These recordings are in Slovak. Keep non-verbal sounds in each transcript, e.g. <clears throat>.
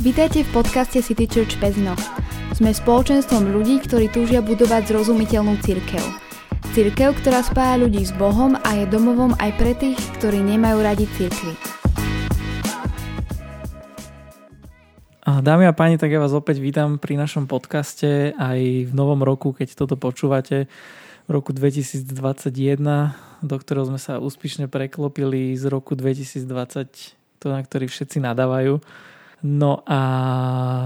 Vítajte v podcaste City Church Pezno. Sme spoločenstvom ľudí, ktorí túžia budovať zrozumiteľnú cirkev. Cirkev, ktorá spája ľudí s Bohom a je domovom aj pre tých, ktorí nemajú radi cirkvy. Dámy a páni, tak ja vás opäť vítam pri našom podcaste aj v novom roku, keď toto počúvate, roku 2021, do ktorého sme sa úspešne preklopili z roku 2020 to, na ktorý všetci nadávajú. No a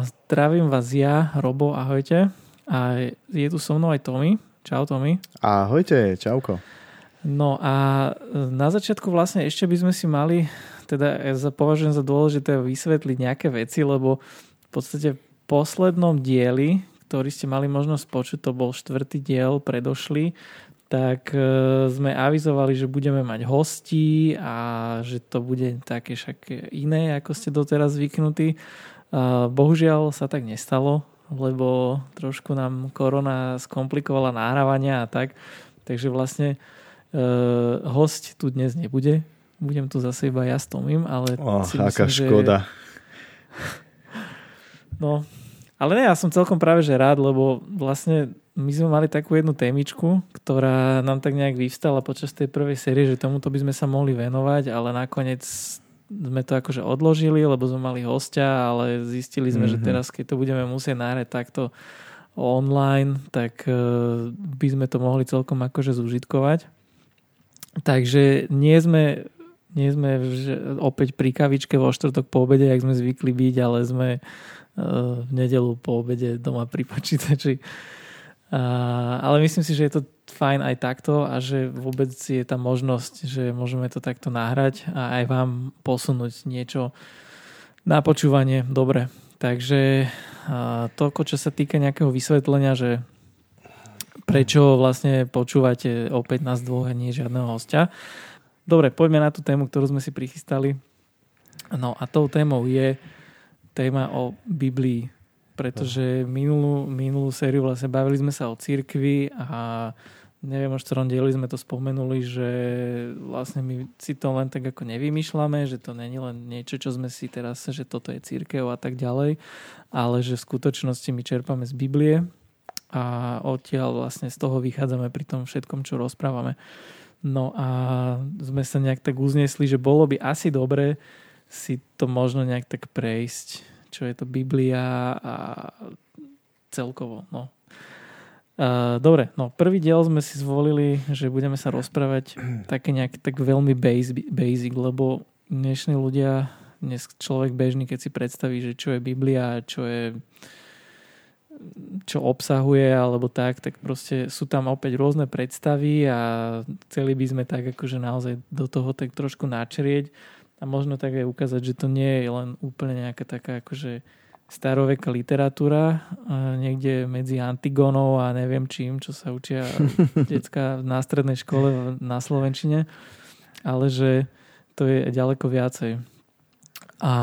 zdravím vás ja, Robo, ahojte. A je tu so mnou aj Tommy. Čau Tommy. Ahojte, čauko. No a na začiatku vlastne ešte by sme si mali, teda ja považujem za dôležité vysvetliť nejaké veci, lebo v podstate v poslednom dieli, ktorý ste mali možnosť počuť, to bol štvrtý diel predošlý, tak e, sme avizovali, že budeme mať hostí a že to bude také však iné, ako ste doteraz zvyknutí. Bohužiaľ sa tak nestalo, lebo trošku nám korona skomplikovala nahrávania a tak. Takže vlastne e, host tu dnes nebude. Budem tu zase iba ja s Tomím, ale oh, si aká myslím, škoda. Že... No, ale ne, ja som celkom práve že rád, lebo vlastne my sme mali takú jednu témičku, ktorá nám tak nejak vyvstala počas tej prvej série, že tomuto by sme sa mohli venovať, ale nakoniec sme to akože odložili, lebo sme mali hostia, ale zistili sme, mm-hmm. že mhm. teraz, keď to budeme musieť náhrať takto online, tak e, by sme to mohli celkom akože zúžitkovať. Takže nie sme, nie sme opäť pri kavičke vo štvrtok po obede, jak sme zvykli byť, ale sme e, v nedelu po obede doma pri počítači. Ale myslím si, že je to fajn aj takto a že vôbec je tá možnosť, že môžeme to takto nahrať a aj vám posunúť niečo na počúvanie. Dobre, takže toľko, čo sa týka nejakého vysvetlenia, že prečo vlastne počúvate opäť nás dvoch a nie žiadneho hostia. Dobre, poďme na tú tému, ktorú sme si prichystali. No a tou témou je téma o Biblii pretože minulú, minulú sériu vlastne bavili sme sa o cirkvi a neviem, v ktorom dieli sme to spomenuli, že vlastne my si to len tak ako nevymýšľame, že to není len niečo, čo sme si teraz, že toto je církev a tak ďalej, ale že v skutočnosti my čerpame z Biblie a odtiaľ vlastne z toho vychádzame pri tom všetkom, čo rozprávame. No a sme sa nejak tak uznesli, že bolo by asi dobre si to možno nejak tak prejsť čo je to Biblia a celkovo. No. Uh, dobre, no prvý diel sme si zvolili, že budeme sa rozprávať <clears throat> také nejak tak veľmi basic, lebo dnešní ľudia, dnes človek bežný, keď si predstaví, že čo je Biblia, čo je čo obsahuje alebo tak, tak proste sú tam opäť rôzne predstavy a chceli by sme tak akože naozaj do toho tak trošku načrieť a možno tak aj ukázať, že to nie je len úplne nejaká taká akože staroveká literatúra niekde medzi Antigonou a neviem čím, čo sa učia <laughs> decka na strednej škole na Slovenčine, ale že to je ďaleko viacej. A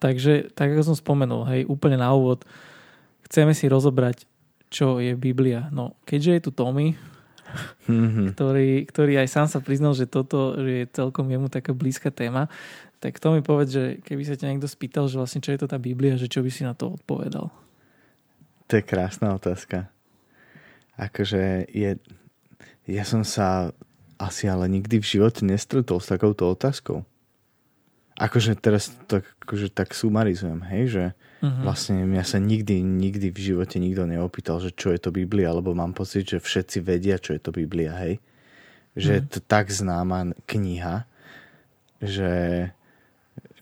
takže, tak ako som spomenul, hej, úplne na úvod, chceme si rozobrať, čo je Biblia. No, keďže je tu Tommy, mm-hmm. ktorý, ktorý aj sám sa priznal, že toto že je celkom jemu taká blízka téma. Tak to mi povedz, že keby sa ťa niekto spýtal, že vlastne čo je to tá Biblia, že čo by si na to odpovedal? To je krásna otázka. Akože je... Ja som sa asi ale nikdy v živote nestretol s takouto otázkou. Akože teraz tak, akože tak sumarizujem, hej, že Uh-huh. Vlastne mňa sa nikdy, nikdy v živote nikto neopýtal, že čo je to Biblia, lebo mám pocit, že všetci vedia, čo je to Biblia, hej. Že uh-huh. je to tak známa kniha, že,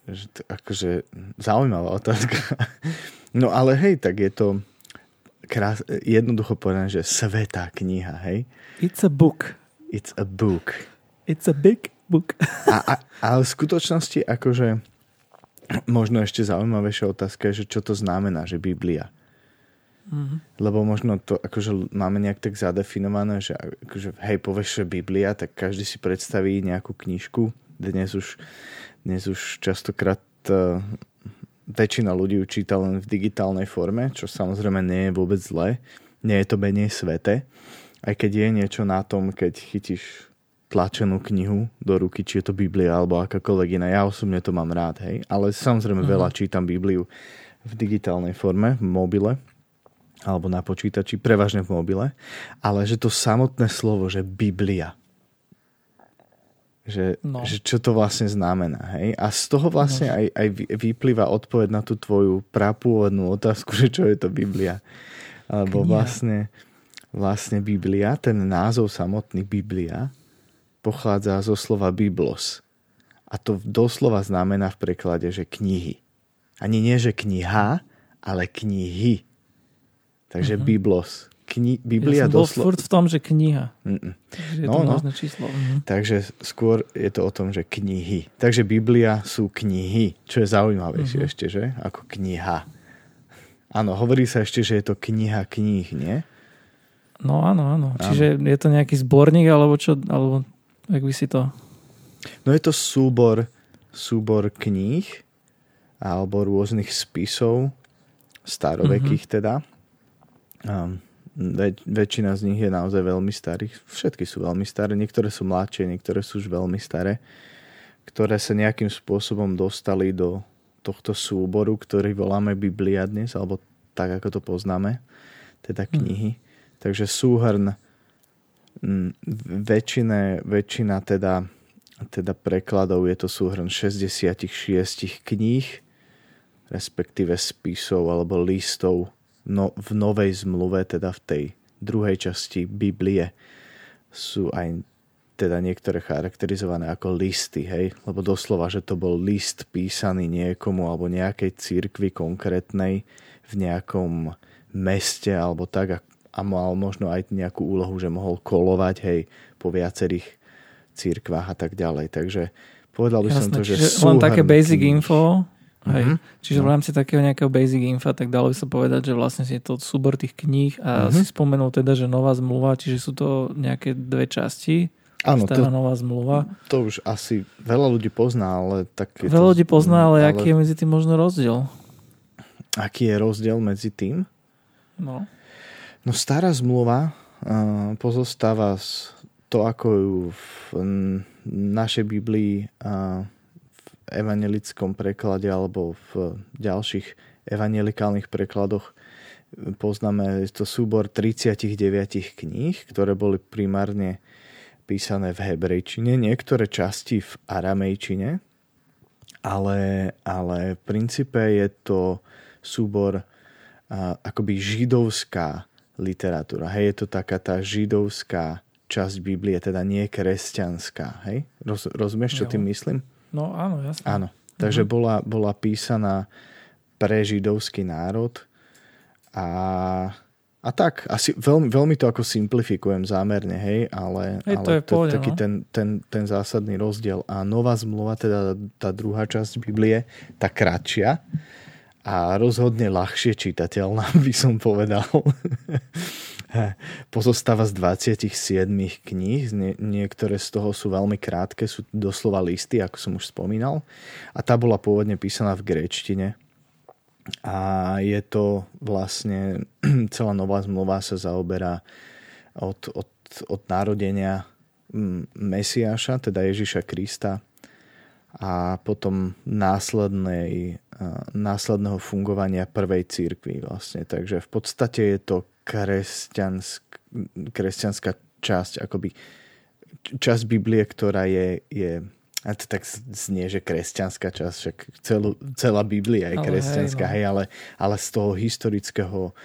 že to, akože zaujímavá otázka. <laughs> No ale hej, tak je to krás, jednoducho povedané, že svetá kniha, hej. It's a book. It's a book. It's a big book. <laughs> a, a, ale v skutočnosti akože možno ešte zaujímavejšia otázka je, že čo to znamená, že Biblia. Mm-hmm. Lebo možno to akože máme nejak tak zadefinované, že akože, hej, povieš, že Biblia, tak každý si predstaví nejakú knižku. Dnes už, dnes už častokrát uh, väčšina ľudí číta len v digitálnej forme, čo samozrejme nie je vôbec zlé. Nie je to menej svete. Aj keď je niečo na tom, keď chytíš tlačenú knihu do ruky, či je to Biblia alebo akákoľvek iná. Ja osobne to mám rád, hej. Ale samozrejme uh-huh. veľa čítam Bibliu v digitálnej forme, v mobile alebo na počítači, prevažne v mobile, ale že to samotné slovo, že Biblia, že, no. že čo to vlastne znamená. Hej? A z toho vlastne no. aj, aj vyplýva odpoveď na tú tvoju prapôvodnú otázku, <laughs> že čo je to Biblia. Alebo vlastne, vlastne Biblia, ten názov samotný Biblia, pochádza zo slova Biblos. A to doslova znamená v preklade, že knihy. Ani nie, že kniha, ale knihy. Takže mm-hmm. Biblos. Kni- Biblia ja som doslo- furt v tom, že kniha. Takže je no, to no. číslo. Mhm. Takže skôr je to o tom, že knihy. Takže Biblia sú knihy, čo je zaujímavejšie mm-hmm. ešte, že? Ako kniha. Áno, hovorí sa ešte, že je to kniha kníh, nie? No áno, áno. áno. Čiže je to nejaký zborník, alebo čo, alebo jak by si to... No je to súbor, súbor kníh alebo rôznych spisov, starovekých mm-hmm. teda. Um, väč- väčšina z nich je naozaj veľmi starých. Všetky sú veľmi staré, niektoré sú mladšie, niektoré sú už veľmi staré, ktoré sa nejakým spôsobom dostali do tohto súboru, ktorý voláme Biblia dnes, alebo tak, ako to poznáme, teda hm. knihy. Hmm. Takže súhrn väčšine, väčšina teda, teda prekladov je to súhrn 66 kníh, respektíve spisov alebo listov no, v novej zmluve, teda v tej druhej časti Biblie, sú aj teda niektoré charakterizované ako listy, hej? Lebo doslova, že to bol list písaný niekomu alebo nejakej cirkvi konkrétnej v nejakom meste alebo tak a mal možno aj nejakú úlohu, že mohol kolovať, hej, po viacerých cirkvách a tak ďalej. Takže povedal by Jasne, som to, že len také basic info, Hej. Mm-hmm. Čiže v no. rámci takého nejakého basic info, tak dalo by sa povedať, že vlastne je to súbor tých kníh a mm-hmm. si spomenul teda, že nová zmluva, čiže sú to nejaké dve časti. Áno, to, nová zmluva. To už asi veľa ľudí pozná, ale tak... Veľa to, ľudí pozná, ale, ale aký je medzi tým možno rozdiel? Aký je rozdiel medzi tým? No. No stará zmluva uh, pozostáva z to, ako ju v našej Biblii uh, evangelickom preklade alebo v ďalších evangelikálnych prekladoch poznáme to súbor 39 kníh, ktoré boli primárne písané v hebrejčine, niektoré časti v aramejčine, ale, ale v princípe je to súbor akoby židovská literatúra. Hej, je to taká tá židovská časť Biblie, teda nie kresťanská. Hej? Roz, rozumieš, čo tým myslím? No áno, jasne. Áno. Takže mhm. bola, bola písaná pre židovský národ a, a tak, asi veľmi, veľmi to ako simplifikujem zámerne, hej, ale, hej, ale to je to, pôjde, taký no? ten, ten, ten zásadný rozdiel. A nová zmluva, teda tá druhá časť Biblie, tá kratšia a rozhodne ľahšie čitateľná, <laughs> by som povedal. Pozostáva z 27 kníh, niektoré z toho sú veľmi krátke, sú doslova listy, ako som už spomínal. A tá bola pôvodne písaná v gréčtine. A je to vlastne, <clears throat> celá nová zmluva sa zaoberá od, od, od narodenia Mesiáša, teda Ježiša Krista, a potom následnej, následného fungovania prvej církvy vlastne. Takže v podstate je to kresťansk, kresťanská časť, akoby časť Biblie, ktorá je, je a to tak znie, že kresťanská časť, však celú, celá Biblia je kresťanská, hej, no. hej ale, ale z toho historického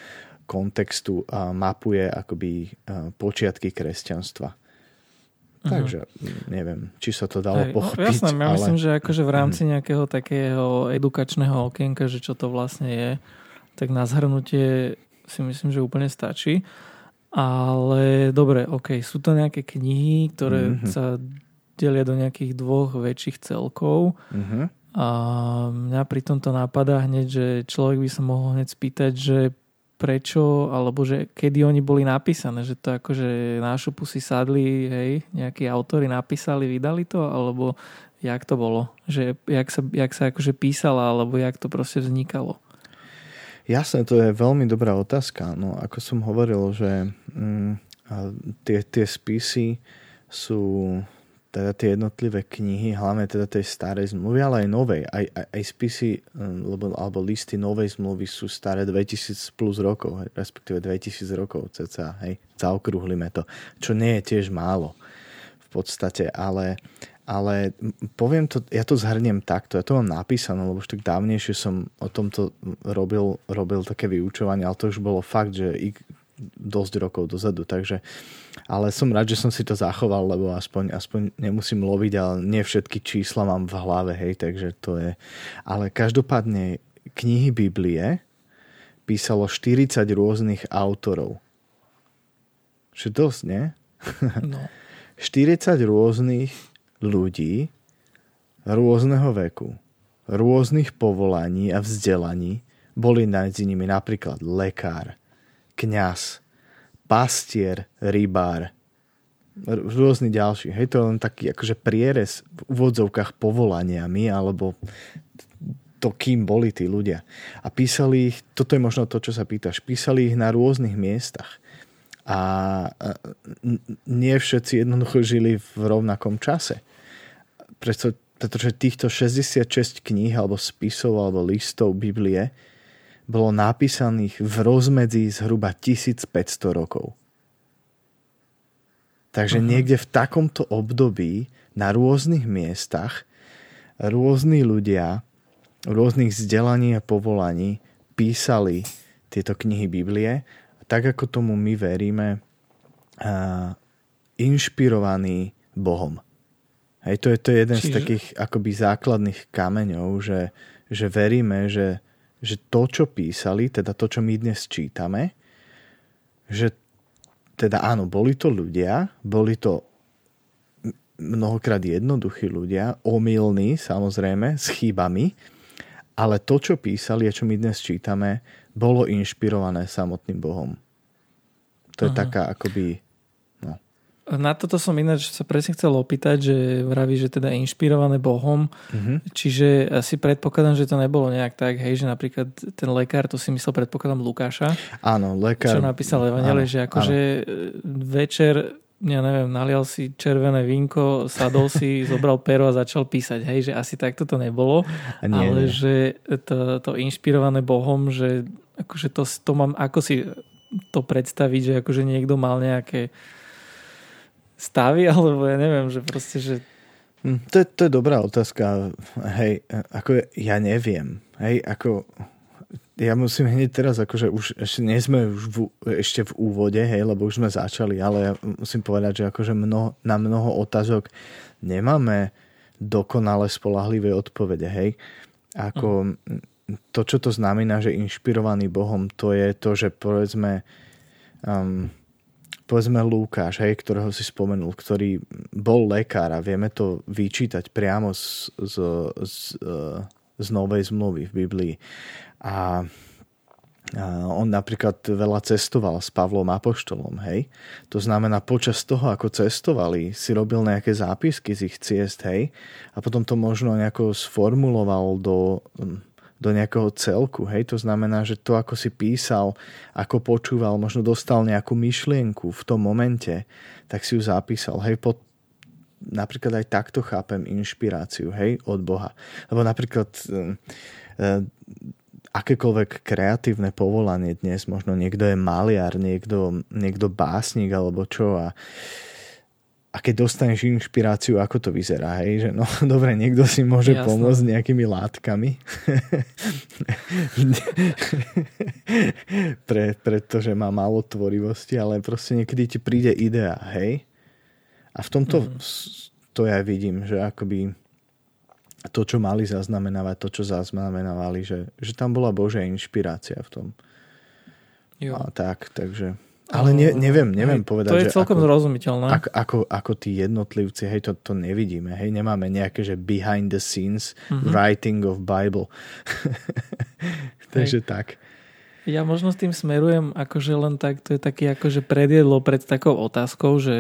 kontextu mapuje akoby počiatky kresťanstva. Uh-huh. Takže neviem, či sa to dalo hej, no, pochopiť. No, jasné, ja ale... myslím, že akože v rámci mhm. nejakého takého edukačného okienka, že čo to vlastne je, tak na zhrnutie si myslím, že úplne stačí. Ale dobre, ok, sú to nejaké knihy, ktoré mm-hmm. sa delia do nejakých dvoch väčších celkov. Mm-hmm. A mňa pri tomto napadá hneď, že človek by sa mohol hneď spýtať, že prečo, alebo že kedy oni boli napísané, že to akože na šupu si sadli, hej, nejakí autory napísali, vydali to, alebo jak to bolo, že jak sa, jak sa akože písala, alebo jak to proste vznikalo. Jasné, to je veľmi dobrá otázka. No, ako som hovoril, že mm, tie, tie spisy sú teda tie jednotlivé knihy, hlavne teda tej starej zmluvy, ale aj novej. Aj, aj, aj spisy alebo, alebo listy novej zmluvy sú staré 2000 plus rokov, hej, respektíve 2000 rokov cca, hej, zaokrúhlime to, čo nie je tiež málo v podstate, ale, ale poviem to, ja to zhrniem takto, ja to mám napísané, lebo už tak dávnejšie som o tomto robil, robil také vyučovanie, ale to už bolo fakt, že dosť rokov dozadu, takže ale som rád, že som si to zachoval, lebo aspoň, aspoň nemusím loviť, ale nie všetky čísla mám v hlave, hej, takže to je... Ale každopádne knihy Biblie písalo 40 rôznych autorov. Čo dosť, nie? <laughs> No. 40 rôznych ľudí rôzneho veku, rôznych povolaní a vzdelaní boli medzi nimi napríklad lekár, kňaz, pastier, rybár, rôzny ďalší. Hej, to je len taký akože prierez v úvodzovkách povolaniami, alebo to, kým boli tí ľudia. A písali ich, toto je možno to, čo sa pýtaš, písali ich na rôznych miestach. A nie všetci jednoducho žili v rovnakom čase. Preto, pretože týchto 66 kníh alebo spisov alebo listov Biblie bolo napísaných v rozmedzi zhruba 1500 rokov. Takže uh-huh. niekde v takomto období na rôznych miestach rôzni ľudia rôznych vzdelaní a povolaní písali tieto knihy Biblie, tak ako tomu my veríme, inšpirovaní Bohom. Hej, to je, to je jeden Čiže... z takých akoby základných kameňov, že, že veríme, že že to, čo písali, teda to, čo my dnes čítame, že teda áno, boli to ľudia, boli to mnohokrát jednoduchí ľudia, omylní samozrejme, s chybami, ale to, čo písali a čo my dnes čítame, bolo inšpirované samotným Bohom. To je Aha. taká akoby na toto som ináč sa presne chcel opýtať, že vraví, že teda inšpirované Bohom, mm-hmm. čiže asi predpokladám, že to nebolo nejak tak, hej, že napríklad ten lekár, to si myslel predpokladám Lukáša. Áno, lekár. Čo napísal Evangele, že akože áno. večer ja neviem, nalial si červené vínko, sadol si, <laughs> zobral pero a začal písať. Hej, že asi takto to nebolo, nie, ale nie. že to, to inšpirované Bohom, že akože to, to mám, ako si to predstaviť, že akože niekto mal nejaké stavy, alebo ja neviem, že proste, že... Hm, to je, to je dobrá otázka. Hej, ako ja neviem. Hej, ako ja musím hneď teraz, akože už ešte nie sme už v, ešte v úvode, hej, lebo už sme začali, ale ja musím povedať, že akože mnoho, na mnoho otázok nemáme dokonale spolahlivé odpovede, hej. Ako uh to, čo to znamená, že inšpirovaný Bohom, to je to, že povedzme um, povedzme Lukáš, hej, ktorého si spomenul, ktorý bol lekár a vieme to vyčítať priamo z, z, z, z novej zmluvy v Biblii. A on napríklad veľa cestoval s Pavlom Apoštolom, hej. To znamená, počas toho, ako cestovali, si robil nejaké zápisky z ich ciest, hej. A potom to možno nejako sformuloval do do nejakého celku. Hej? To znamená, že to, ako si písal, ako počúval, možno dostal nejakú myšlienku v tom momente, tak si ju zapísal. Hej? Pod, napríklad aj takto chápem inšpiráciu hej? od Boha. Lebo napríklad e, akékoľvek kreatívne povolanie dnes, možno niekto je maliar, niekto, niekto básnik alebo čo a a keď dostaneš inšpiráciu, ako to vyzerá, hej, že no <laughs> dobre, niekto si môže Jasne. pomôcť nejakými látkami, <laughs> Pre, pretože má málo tvorivosti, ale proste niekedy ti príde idea, hej, a v tomto mm. to ja vidím, že akoby to, čo mali zaznamenávať, to, čo zaznamenávali, že, že tam bola Božia inšpirácia v tom. Jo. A tak, takže ale ne, neviem, neviem hej, povedať, To je celkom ako, zrozumiteľné. Ako, ako, ako tí jednotlivci, hej, to, to nevidíme. Hej, nemáme nejaké, že behind the scenes mm-hmm. writing of Bible. <laughs> Takže hej. tak. Ja možno s tým smerujem, akože len tak, to je taký akože predjedlo pred takou otázkou, že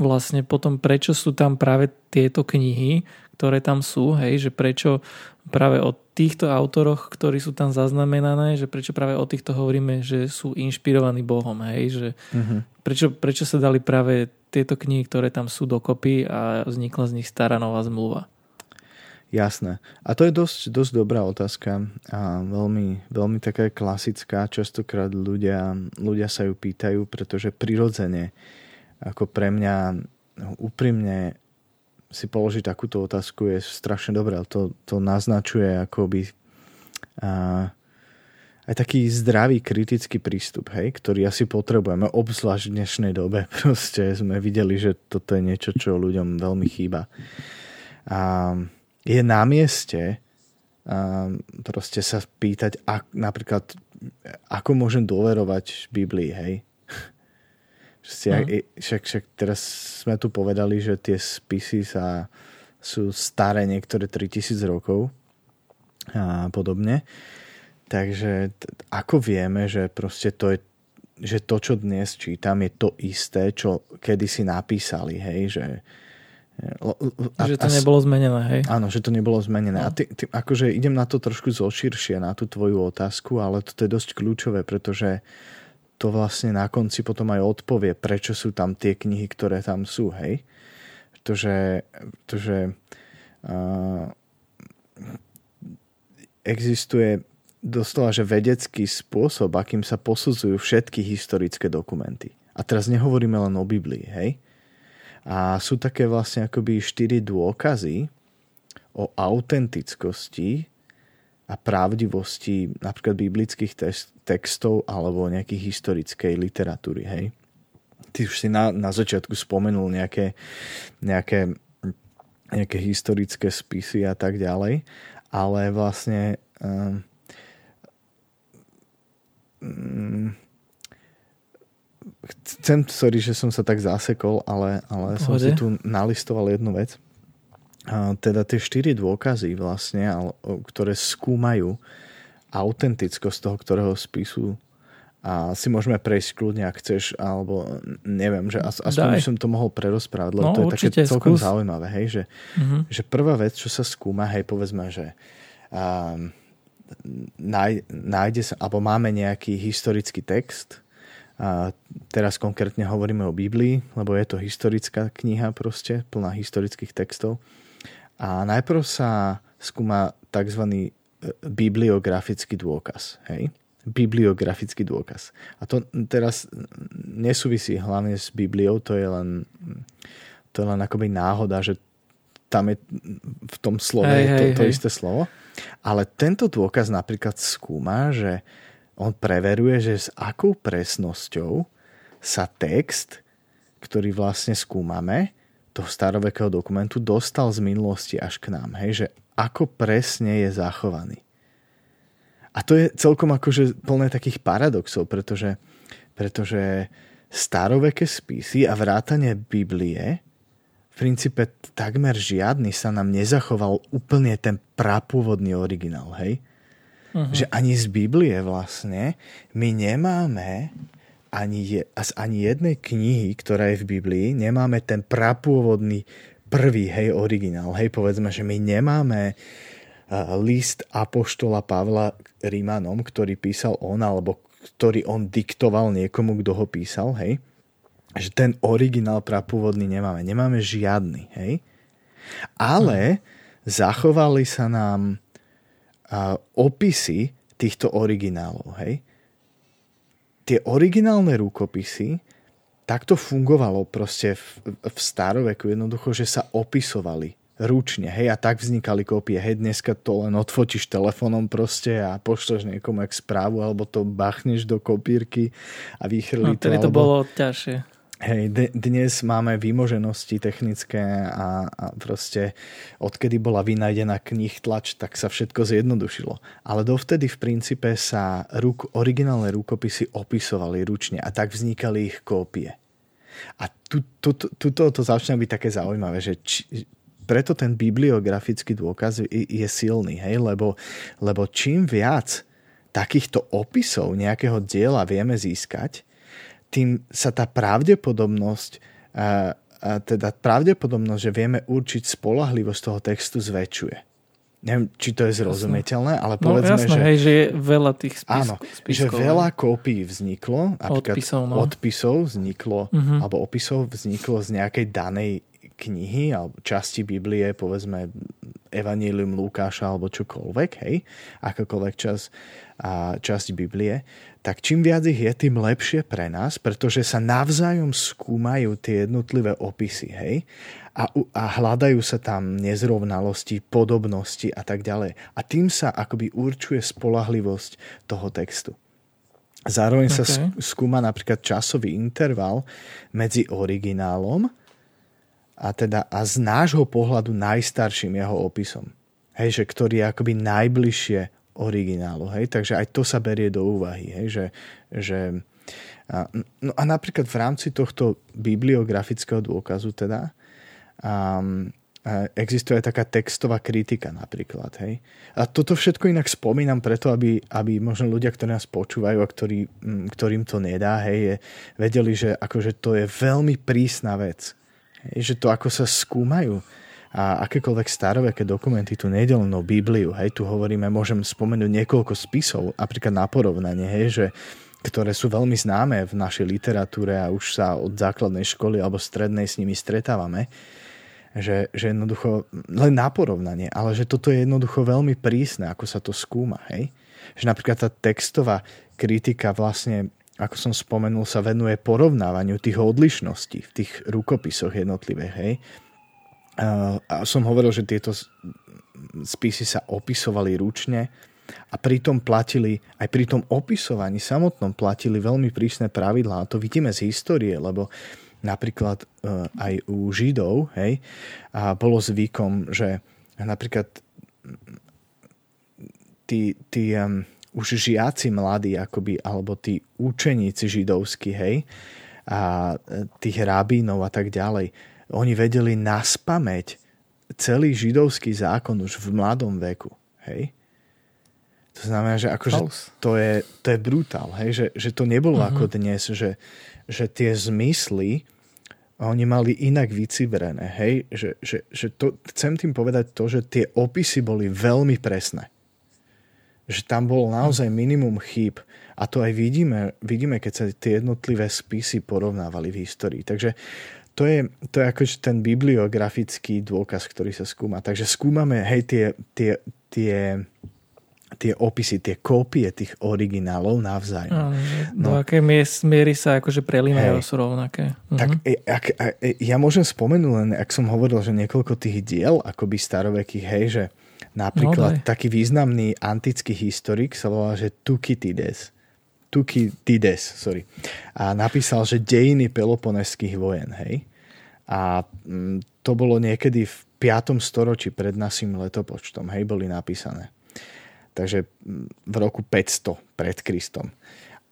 vlastne potom prečo sú tam práve tieto knihy, ktoré tam sú, hej, že prečo práve o týchto autoroch, ktorí sú tam zaznamenané, že prečo práve o týchto hovoríme, že sú inšpirovaní Bohom, hej, že uh-huh. prečo, prečo sa dali práve tieto knihy, ktoré tam sú dokopy a vznikla z nich stará nová zmluva? Jasné. A to je dosť, dosť dobrá otázka a veľmi, veľmi taká klasická. Častokrát ľudia, ľudia sa ju pýtajú, pretože prirodzene, ako pre mňa úprimne si položiť takúto otázku je strašne dobré. To, to naznačuje akoby a, aj taký zdravý kritický prístup, hej, ktorý asi potrebujeme, obzvlášť v dnešnej dobe. <laughs> Proste sme videli, že toto je niečo, čo ľuďom veľmi chýba. A je na mieste a proste sa pýtať, ak, napríklad, ako môžem dôverovať Biblii, hej? Mm. Však, však teraz sme tu povedali, že tie spisy sa, sú staré niektoré 3000 rokov a podobne. Takže t- ako vieme, že proste to je že to, čo dnes čítam, je to isté, čo kedysi napísali, hej, že a, že to nebolo zmenené, hej? Áno, že to nebolo zmenené. No. A ty, ty, akože idem na to trošku zoširšie, na tú tvoju otázku, ale to je dosť kľúčové, pretože to vlastne na konci potom aj odpovie, prečo sú tam tie knihy, ktoré tam sú, hej? Pretože, pretože uh, existuje doslova, že vedecký spôsob, akým sa posudzujú všetky historické dokumenty. A teraz nehovoríme len o Biblii, hej? A sú také vlastne akoby štyri dôkazy o autentickosti a pravdivosti napríklad biblických textov alebo nejakých historickej literatúry, hej. Ty už si na, na začiatku spomenul nejaké, nejaké, nejaké historické spisy a tak ďalej, ale vlastne um, um, chcem, sorry, že som sa tak zasekol, ale, ale som si tu nalistoval jednu vec teda tie štyri dôkazy vlastne, ktoré skúmajú autentickosť toho, ktorého spisu a si môžeme prejsť kľudne, ak chceš, alebo neviem, že aspoň by som to mohol prerozprávať, lebo no, to je určite, také celkom skús. zaujímavé, hej, že, uh-huh. že prvá vec, čo sa skúma, hej, povedzme, že um, náj, nájde sa, alebo máme nejaký historický text, a teraz konkrétne hovoríme o Biblii, lebo je to historická kniha proste, plná historických textov a najprv sa skúma tzv. E, bibliografický dôkaz. Hej? Bibliografický dôkaz. A to teraz nesúvisí hlavne s Bibliou, to je len, to je len akoby náhoda, že tam je v tom slove hej, to, to hej. isté slovo. Ale tento dôkaz napríklad skúma, že on preveruje, že s akou presnosťou sa text, ktorý vlastne skúmame, toho starovekého dokumentu dostal z minulosti až k nám. Hej, že ako presne je zachovaný. A to je celkom akože plné takých paradoxov, pretože, pretože staroveké spisy a vrátanie Biblie v princípe takmer žiadny sa nám nezachoval úplne ten prapôvodný originál, hej? Uh-huh. Že ani z Biblie vlastne my nemáme ani, je, z ani jednej knihy, ktorá je v Biblii, nemáme ten prapôvodný prvý, hej, originál. Hej, povedzme, že my nemáme uh, list Apoštola Pavla Rímanom, ktorý písal on, alebo ktorý on diktoval niekomu, kto ho písal, hej. Že ten originál prapôvodný nemáme. Nemáme žiadny, hej. Ale hmm. zachovali sa nám uh, opisy týchto originálov, hej tie originálne rukopisy takto fungovalo proste v, v staroveku jednoducho, že sa opisovali ručne, hej, a tak vznikali kópie. Hej, dneska to len odfotíš telefónom proste a pošleš niekomu jak správu, alebo to bachneš do kopírky a vychrli no, to. to bolo ťažšie. Hej, de- dnes máme výmoženosti technické a, a proste odkedy bola vynajdená knih tlač, tak sa všetko zjednodušilo. Ale dovtedy v princípe sa ruk, originálne rukopisy opisovali ručne a tak vznikali ich kópie. A tu, tu, tu, tu to, začína byť také zaujímavé, že či, preto ten bibliografický dôkaz je, je silný, hej? Lebo, lebo čím viac takýchto opisov nejakého diela vieme získať, tým sa tá pravdepodobnosť, a, a teda pravdepodobnosť, že vieme určiť spolahlivosť toho textu zväčšuje. neviem, či to je zrozumiteľné, ale No povedzme, jasné, že... hej, že je veľa tých spisk, Áno, že spiskov. veľa kópií vzniklo, napríklad Odpisov, no. odpisov vzniklo, Mhm. alebo opisov vzniklo z nejakej danej knihy alebo časti Biblie, povedzme Evangelium Lukáša alebo čokoľvek, hej, akákoľvek čas, a časť Biblie, tak čím viac ich je, tým lepšie pre nás, pretože sa navzájom skúmajú tie jednotlivé opisy, hej, a, a hľadajú sa tam nezrovnalosti, podobnosti a tak ďalej. A tým sa akoby určuje spolahlivosť toho textu. Zároveň sa Okay. sk- skúma napríklad časový interval medzi originálom a, teda, a z nášho pohľadu najstarším jeho opisom. Hej, že ktorý je akoby najbližšie originálu. Hej? Takže aj to sa berie do úvahy. Hej? Že, že, a, no a napríklad v rámci tohto bibliografického dôkazu teda um, existuje aj taká textová kritika napríklad. Hej? A toto všetko inak spomínam preto, aby, aby možno ľudia, ktorí nás počúvajú a ktorí, mm, ktorým to nedá, hej, je, vedeli, že akože to je veľmi prísna vec. Že to ako sa skúmajú a akékoľvek staroveké dokumenty, tu nejde len o Bibliu, hej, tu hovoríme, môžem spomenúť niekoľko spisov, napríklad na porovnanie, hej, že ktoré sú veľmi známe v našej literatúre a už sa od základnej školy alebo strednej s nimi stretávame, že, že jednoducho, len na porovnanie, ale že toto je jednoducho veľmi prísne, ako sa to skúma, hej. Že napríklad tá textová kritika vlastne, ako som spomenul, sa venuje porovnávaniu tých odlišností v tých rukopisoch jednotlivých, hej. A som hovoril, že tieto spisy sa opisovali ručne a pritom platili, aj pri tom opisovaní samotnom platili veľmi prísne pravidlá. A to vidíme z histórie, lebo napríklad e, aj u Židov hej, a bolo zvykom, že napríklad tí, tí um, už žiaci mladí, akoby, alebo tí učeníci židovskí, hej, a e, tých rabínov a tak ďalej, oni vedeli naspameť celý židovský zákon už v mladom veku, hej. To znamená, že akože to je, to je brutál, hej, že, že to nebolo uh-huh. ako dnes, že, že tie zmysly oni mali inak vycibrené, hej, že, že, že to, chcem tým povedať to, že tie opisy boli veľmi presné. Že tam bolo naozaj minimum chýb a to aj vidíme, vidíme keď sa tie jednotlivé spisy porovnávali v histórii. Takže to je, to je akože ten bibliografický dôkaz, ktorý sa skúma. Takže skúmame, hej, tie, tie, tie, tie opisy, tie kópie tých originálov navzájom. No. Akej mies- miery sa akože prelínajú sú rovnaké. Tak Mhm. e, ak, a, e, ja môžem spomenúť len, ak som hovoril, že niekoľko tých diel, akoby starovekých, hej, že napríklad No, daj. taký významný antický historik sa volá, že Tukydides. Tukydides, sorry. A napísal, že dejiny peloponeských vojen, hej. A mm, to bolo niekedy v 5. storočí pred našim letopočtom, hej, boli napísané. Takže mm, v roku 500 pred Kristom.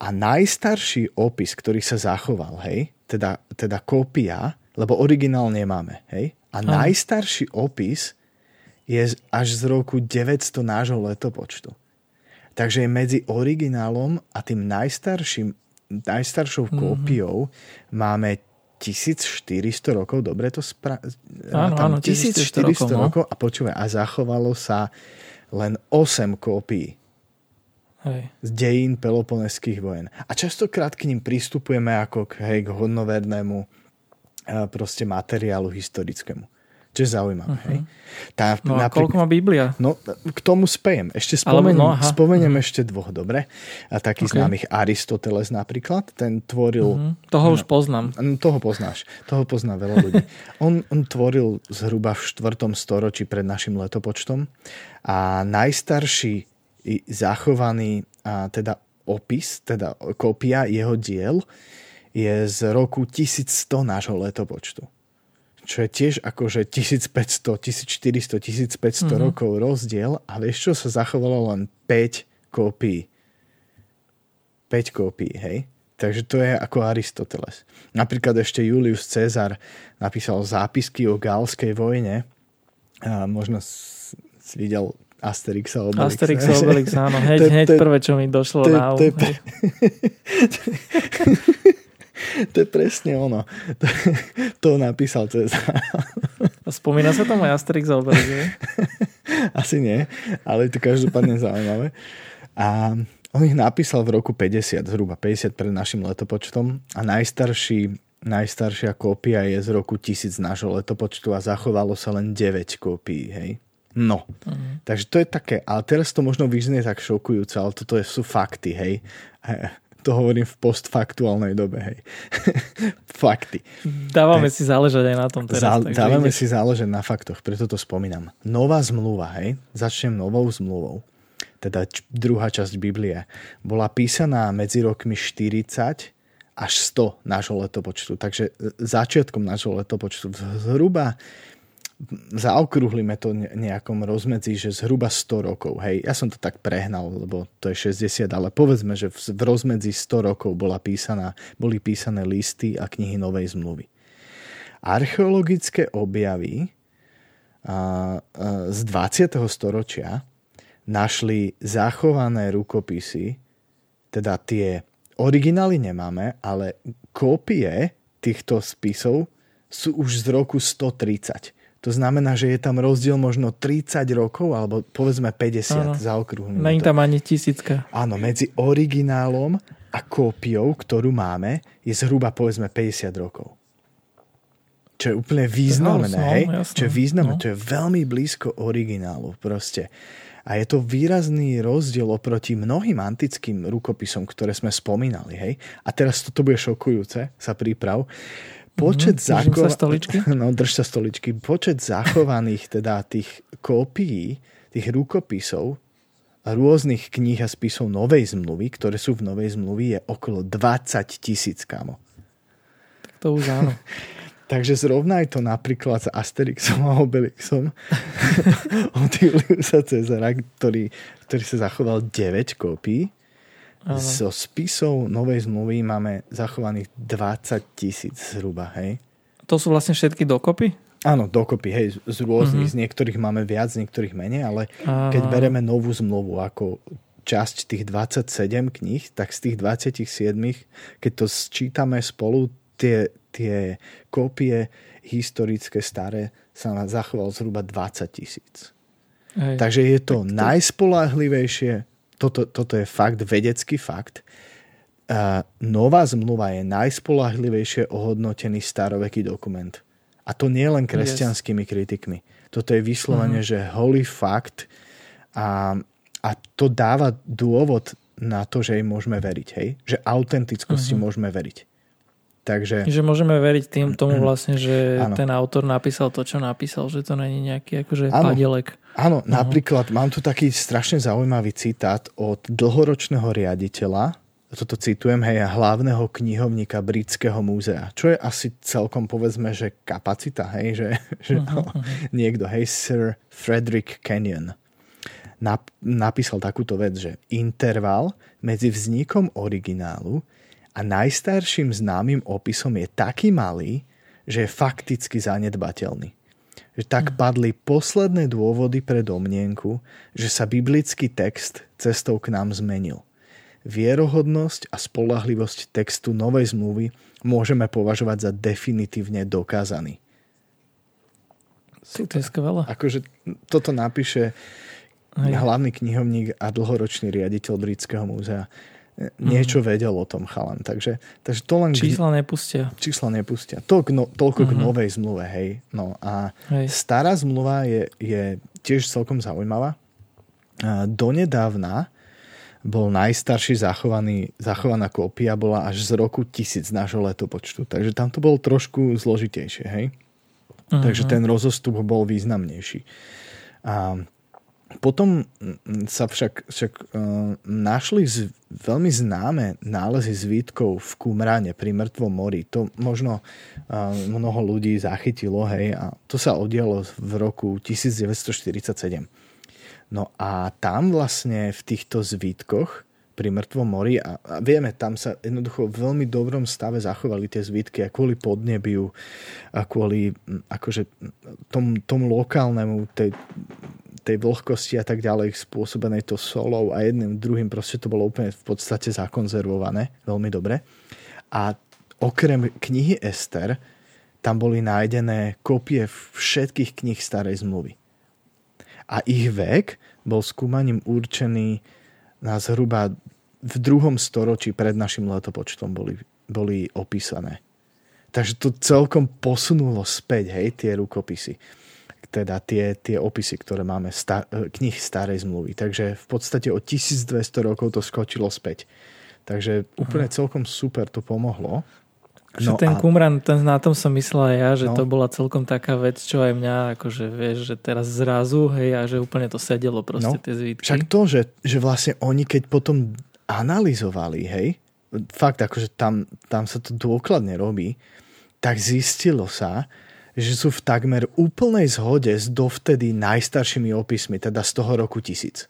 A najstarší opis, ktorý sa zachoval, hej, teda, teda kópia, lebo originál nemáme, hej, a Áno. najstarší opis je až z roku 900 nášho letopočtu. Takže je medzi originálom a tým najstarším, najstaršou Mhm. kópiou máme 1400 rokov, dobre to spra... Áno, tam áno, 1400 rokov, no. rokov a počúvaj, a zachovalo sa len 8 kópií Hej. z dejín peloponeských vojen. A častokrát k ním pristupujeme ako k, hej, k hodnovernému eh, proste materiálu historickému. Čo je zaujímavé. Uh-huh. Hej? Tá, No a koľko má Biblia? No, k tomu spejem. Ešte Alebo spomeniem, no, aha. spomeniem ešte dvoch, dobre? A taký Ok. známych Aristoteles napríklad, ten tvoril... Mhm. Toho už poznám. No, Toho poznáš. Toho pozná veľa ľudí. <laughs> On, on tvoril zhruba v 4. storočí pred našim letopočtom a najstarší zachovaný a teda opis, teda kópia jeho diel je z roku 1100 nášho letopočtu. Čo je tiež akože 1500, 1400, 1500 mm-hmm. rokov rozdiel a vieš čo, sa zachovalo len 5 kópií. 5 kópií, hej? Takže to je ako Aristoteles. Napríklad ešte Julius Cezar napísal zápisky o gálskej vojne. A možno si videl Asterixa Obelix. Asterix a Obelix, áno. <laughs> Hneď, hneď prvé, čo mi došlo na um. <laughs> to je presne ono. To, to napísal Cezar. Spomína sa tomu aj Asterix a Obelix? Asi nie, ale je to každopádne zaujímavé. A on ich napísal v roku 50, zhruba 50 pred našim letopočtom a najstarší, najstaršia kópia je z roku 1000 nášho letopočtu a zachovalo sa len 9 kópií, hej. No, uh-huh. takže to je také, ale teraz to možno vyznie tak šokujúce, ale toto sú fakty, hej. To hovorím v postfaktuálnej dobe, hej. <laughs> Fakty. Dávame hej. si záležať aj na tom teraz. Zá, dávame ide. si záležať na faktoch, preto to spomínam. Nová zmluva, hej. Začnem novou zmluvou teda druhá časť Biblie, bola písaná medzi rokmi 40 až 100 nášho letopočtu. Takže e, začiatkom nášho letopočtu zhruba zaokrúhlime to nejakom rozmedzi, že zhruba 100 rokov. Hej, ja som to tak prehnal, lebo to je 60, ale povedzme, že v rozmedzi 100 rokov bola písaná, boli písané listy a knihy Novej zmluvy. Archeologické objavy a, a, z 20. storočia našli zachované rukopisy, teda tie originály nemáme, ale kópie týchto spisov sú už z roku 130. To znamená, že je tam rozdiel možno 30 rokov, alebo povedzme 50 za okruhom. Není tam ani tisícka. Áno, medzi originálom a kópiou, ktorú máme, je zhruba povedzme 50 rokov. Čo je úplne významné, hej? Jasné. Čo je významné, no. čo je veľmi blízko originálu proste. A je to výrazný rozdiel oproti mnohým antickým rukopisom, ktoré sme spomínali. Hej? A teraz toto bude šokujúce, sa príprav. Počet mm, zachova- sa stoličky? <laughs> No, drž sa stoličky. Počet zachovaných teda tých kópií, tých rukopisov rôznych kníh a spisov Novej zmluvy, ktoré sú v Novej zmluvy, je okolo 20 tisíc, kamo. Tak to už áno. <laughs> Takže zrovnaj to napríklad s Asterixom a Obelixom <laughs> od Juliusa Cezara, ktorý, ktorý sa zachoval 9 kópií. So spisov Novej zmluvy máme zachovaných 20 tisíc zhruba, hej. To sú vlastne všetky dokopy? Áno, dokopy, hej, z rôznych, mm-hmm. z niektorých máme viac, z niektorých menej, ale Aha. keď bereme novú zmluvu ako časť tých 27 kníh, tak z tých 27, keď to sčítame spolu, tie, tie kópie historické staré sa zachoval zhruba 20 tisíc. Takže je to, to najspolahlivejšie, toto, toto je fakt, vedecký fakt, uh, nová zmluva je najspolahlivejšie ohodnotený staroveký dokument. A to nie len kresťanskými yes. kritikmi. Toto je vyslovene, mm-hmm. že holy fakt a, a to dáva dôvod na to, že jej môžeme veriť. Hej? Že autentickosti mm-hmm. môžeme veriť. Takže... Že môžeme veriť tým tomu vlastne, že ano. ten autor napísal to, čo napísal, že to není nejaký akože ano. padelek. Áno, uh-huh. napríklad mám tu taký strašne zaujímavý citát od dlhoročného riaditeľa, toto citujem, hej, hlavného knihovníka Britského múzea, čo je asi celkom povedzme, že kapacita, hej, že, <laughs> že uh-huh, no, uh-huh. niekto, hej, Sir Frederick Kenyon nap- napísal takúto vec, že interval medzi vznikom originálu a najstarším známym opisom je taký malý, že je fakticky zanedbateľný. Že tak hm. padli posledné dôvody pre domnienku, že sa biblický text cestou k nám zmenil. Vierohodnosť a spolahlivosť textu Novej zmluvy môžeme považovať za definitívne dokázaný. Super. To je skvelé. Akože toto napíše Hej. hlavný knihovník a dlhoročný riaditeľ Britského múzea niečo mm. vedel o tom chalan. Takže, takže to len... Čísla nepustia. Čísla nepustia. To, no, toľko mm-hmm. k mhm. novej zmluve, hej. No a hej. stará zmluva je, je tiež celkom zaujímavá. Donedávna bol najstarší zachovaný, zachovaná kópia bola až z roku 1000 nášho letopočtu. Takže tam to bolo trošku zložitejšie, hej. Mm-hmm. Takže ten rozostup bol významnejší. A potom sa však, však uh, našli z, veľmi známe nálezy zvítkov v Kumráne pri Mŕtvom mori. To možno uh, mnoho ľudí zachytilo, hej, a to sa odialo v roku 1947. No a tam vlastne v týchto zvítkoch pri mŕtvom mori a, a vieme, tam sa jednoducho v veľmi dobrom stave zachovali tie zvítky a kvôli podnebiu a kvôli akože tom, tom lokálnemu tej tej vlhkosti a tak ďalej spôsobenej to solou a jedným druhým proste to bolo úplne v podstate zakonzervované veľmi dobre. A okrem knihy Ester tam boli nájdené kopie všetkých kníh starej zmluvy. A ich vek bol skúmaním určený na zhruba v druhom storočí pred našim letopočtom boli, boli opísané. Takže to celkom posunulo späť, hej, tie rukopisy. Teda tie, tie opisy, ktoré máme, star, knih starej zmluvy. Takže v podstate o 1200 rokov to skočilo späť. Takže úplne celkom super to pomohlo. No že ten a... Kumran, ten, na tom som myslel aj ja, že no. to bola celkom taká vec, čo aj mňa, akože vieš, že teraz zrazu, hej, a že úplne to sedelo proste no. tie zvítky. Však to, že, že vlastne oni keď potom analyzovali, hej, fakt akože tam, tam sa to dôkladne robí, tak zistilo sa, že sú v takmer úplnej zhode s dovtedy najstaršími opismi, teda z toho roku tisíc.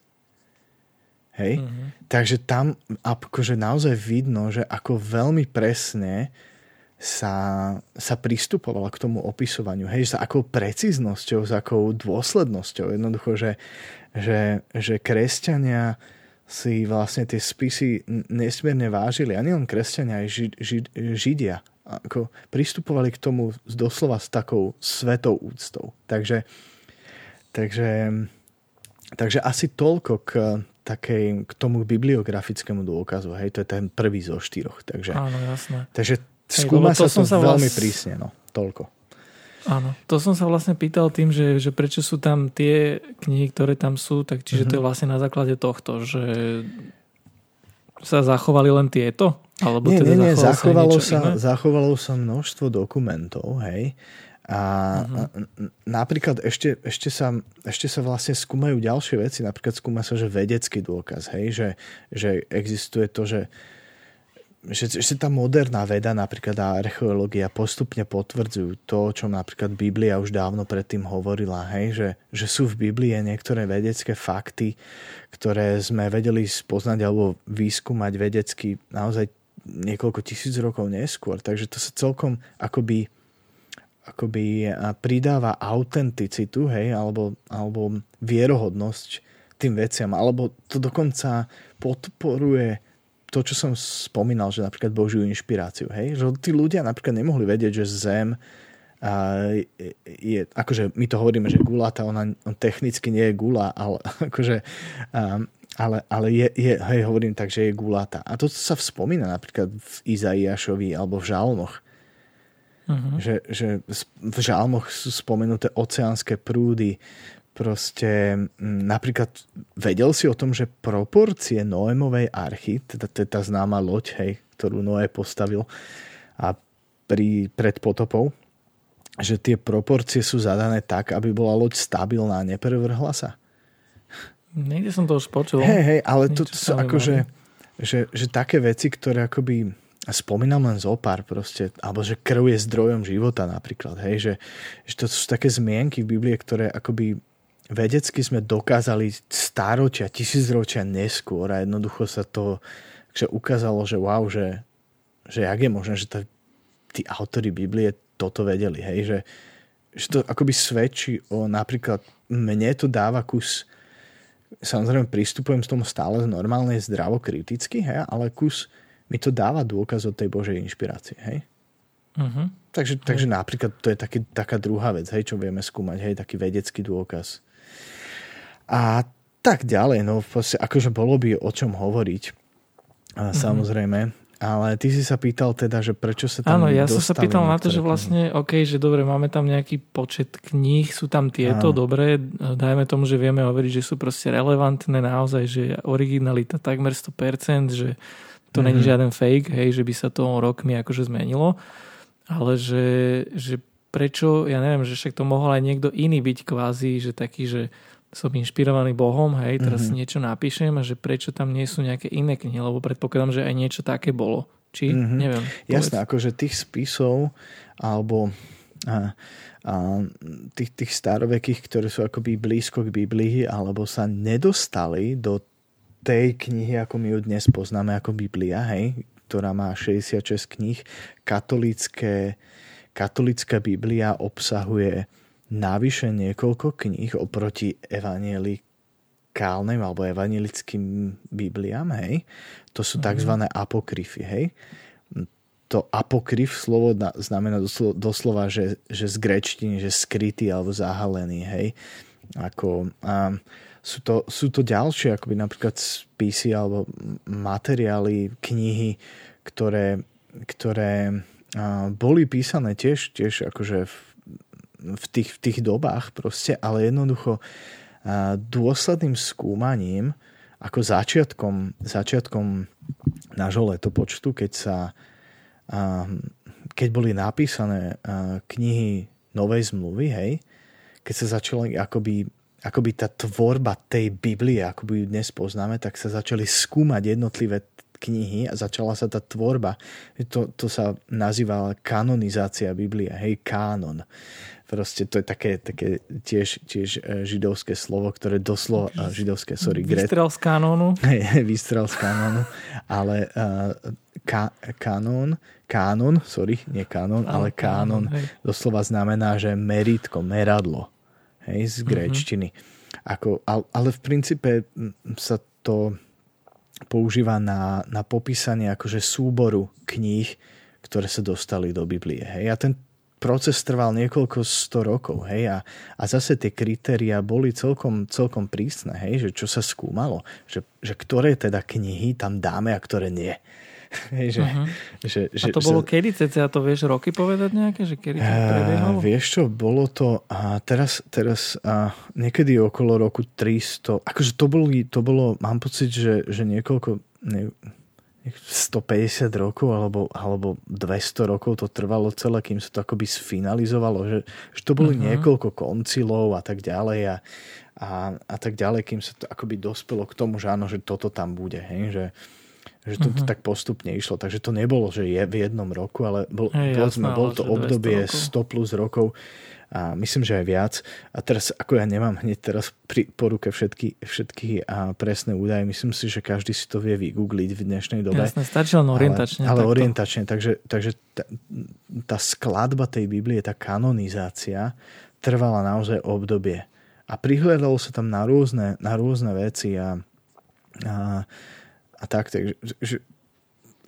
Hej? Mm-hmm. Takže tam akože naozaj vidno, že ako veľmi presne sa, sa pristupovala k tomu opisovaniu. Hej, s akou precíznosťou, s akou dôslednosťou. Jednoducho, že, že, že kresťania si vlastne tie spisy nesmierne vážili. A nielen kresťania, aj ži, ži, židia. Ako pristupovali k tomu doslova s takou svetou úctou. Takže, takže, takže asi toľko k, takej, k tomu bibliografickému dôkazu. Hej, to je ten prvý zo štyroch. Takže, Áno, jasné. Takže Skúma sa to sa veľmi vlast... prísne, no. Toľko. Áno, to som sa vlastne pýtal tým, že, že prečo sú tam tie knihy, ktoré tam sú, tak čiže mm-hmm. to je mhm. vlastne na základe tohto, že sa zachovali len tieto? Alebo nie, teda nie, nie, zachovalo sa, zachovalo sa množstvo dokumentov, hej. A uh-huh. napríklad ešte, ešte, sa, ešte sa vlastne skúmajú ďalšie veci, napríklad skúma sa, že vedecký dôkaz, hej, že, že existuje to, že že, že tá moderná veda, napríklad a archeológia postupne potvrdzujú to, čo napríklad Biblia už dávno predtým hovorila, hej, že, že sú v Biblii niektoré vedecké fakty, ktoré sme vedeli spoznať alebo vyskúmať vedecky naozaj niekoľko tisíc rokov neskôr. Takže to sa celkom akoby, akoby pridáva autenticitu, hej, alebo, alebo vierohodnosť tým veciam, alebo to dokonca podporuje to, čo som spomínal, že napríklad Božiu inšpiráciu, hej? že tí ľudia napríklad nemohli vedieť, že Zem a je, akože my to hovoríme, že gulata, ona on technicky nie je gula, ale <laughs> akože um, ale, ale je, je, hej, hovorím tak, že je gulata. A to sa spomína napríklad v Izaiášovi alebo v Žalmoch. Uh-huh. Že, že v Žalmoch sú spomenuté oceánske prúdy, proste napríklad vedel si o tom, že proporcie Noémovej archy, teda to je tá známa loď, hej, ktorú Noé postavil a pri, pred potopou, že tie proporcie sú zadané tak, aby bola loď stabilná a neprevrhla sa. Niekde som to už počul. Hej, hej, ale to sú akože, že, že také veci, ktoré akoby spomínam len zo pár proste, alebo že krv je zdrojom života napríklad, hej, že, že to sú také zmienky v Biblie, ktoré akoby vedecky sme dokázali stáročia, tisícročia neskôr a jednoducho sa to že ukázalo, že wow, že, že jak je možné, že to, tí autory Biblie toto vedeli, hej, že, že to akoby svedčí o napríklad mne to dáva kus samozrejme pristupujem z tomu stále normálne zdravo kriticky, hej, ale kus mi to dáva dôkaz od tej Božej inšpirácie, hej. Uh-huh. Takže, takže napríklad to je taký, taká druhá vec, hej, čo vieme skúmať, hej, taký vedecký dôkaz. A tak ďalej, no proste, akože bolo by o čom hovoriť, mm-hmm. samozrejme. Ale ty si sa pýtal teda, že prečo sa tam Áno, ja som sa pýtal na to, že vlastne, OK, že dobre, máme tam nejaký počet kníh, sú tam tieto, Áno. dobre, dajme tomu, že vieme hovoriť, že sú proste relevantné naozaj, že originalita takmer 100%, že to mm-hmm. není žiaden fake, hej, že by sa to rokmi akože zmenilo, ale že, že prečo, ja neviem, že však to mohol aj niekto iný byť kvázi, že taký, že som inšpirovaný Bohom, hej, teraz mm-hmm. niečo napíšem a že prečo tam nie sú nejaké iné knihy, lebo predpokladám, že aj niečo také bolo. Či? Mm-hmm. Neviem. Jasné, akože tých spisov alebo a, a, tých, tých starovekých, ktoré sú akoby blízko k Biblii alebo sa nedostali do tej knihy, ako my ju dnes poznáme ako Biblia, hej, ktorá má 66 kníh. Katolícké, katolická Biblia obsahuje navyše niekoľko kníh oproti evanielikálnym alebo evanielickým Bibliám, hej. To sú mm-hmm. tzv. apokryfy, hej. To apokryf slovo znamená doslova, že, že z grečtiny, že skrytý alebo zahalený, hej. Ako, a sú, to, sú to ďalšie, akoby napríklad spisy alebo materiály, knihy, ktoré, ktoré boli písané tiež, tiež akože v, v, tých, v tých dobách proste, ale jednoducho dôsledným skúmaním ako začiatkom, začiatkom nášho letopočtu, keď sa keď boli napísané knihy Novej zmluvy, hej, keď sa začali akoby, akoby tá tvorba tej Biblie, ako ju dnes poznáme, tak sa začali skúmať jednotlivé knihy a začala sa tá tvorba. To, to sa nazývala kanonizácia Biblie, hej, kánon. Proste to je také, také tiež, tiež e, židovské slovo, ktoré doslova, židovské, sorry, Vystrel z kanónu. <laughs> Vystrel z kanónu, ale uh, ka, kanón, kánon, sorry, nie kanón, ale, ale kánon, doslova znamená, že meritko, meradlo, hej, z mhm. gréčtiny. Uh-huh. Ako, ale v princípe sa to používa na, na popísanie akože súboru kníh, ktoré sa dostali do Biblie. Hej. A ten, proces trval niekoľko sto rokov, hej, a, a zase tie kritéria boli celkom, celkom prísne, hej, že čo sa skúmalo, že, že ktoré teda knihy tam dáme a ktoré nie. <laughs> Hej, že, uh-huh. že, že, a to bolo že, kedy? Cca to vieš roky povedať nejaké? Že kedy to prebiehalo? Uh, vieš čo, bolo to uh, teraz, teraz uh, niekedy okolo roku 300, akože to, boli, to bolo, mám pocit, že, že niekoľko, ne, 150 rokov alebo, alebo 200 rokov to trvalo celé, kým sa to akoby sfinalizovalo, že, že to boli uh-huh. niekoľko koncilov a tak ďalej a, a, a tak ďalej, kým sa to akoby dospelo k tomu, že áno, že toto tam bude, hej, že, že to uh-huh. tak postupne išlo. Takže to nebolo, že je v jednom roku, ale bol, hey, povedzme, jasná, bol to obdobie 100 plus rokov a myslím, že aj viac. A teraz, ako ja nemám hneď teraz pri, po ruke všetky, všetky a presné údaje, myslím si, že každý si to vie vygoogliť v dnešnej dobe. Jasne, stačí len orientačne. Ale, ale orientačne, takže, takže tá, tá skladba tej Biblie, tá kanonizácia trvala naozaj obdobie. A prihľadalo sa tam na rôzne, na rôzne veci a, a, a tak, takže že,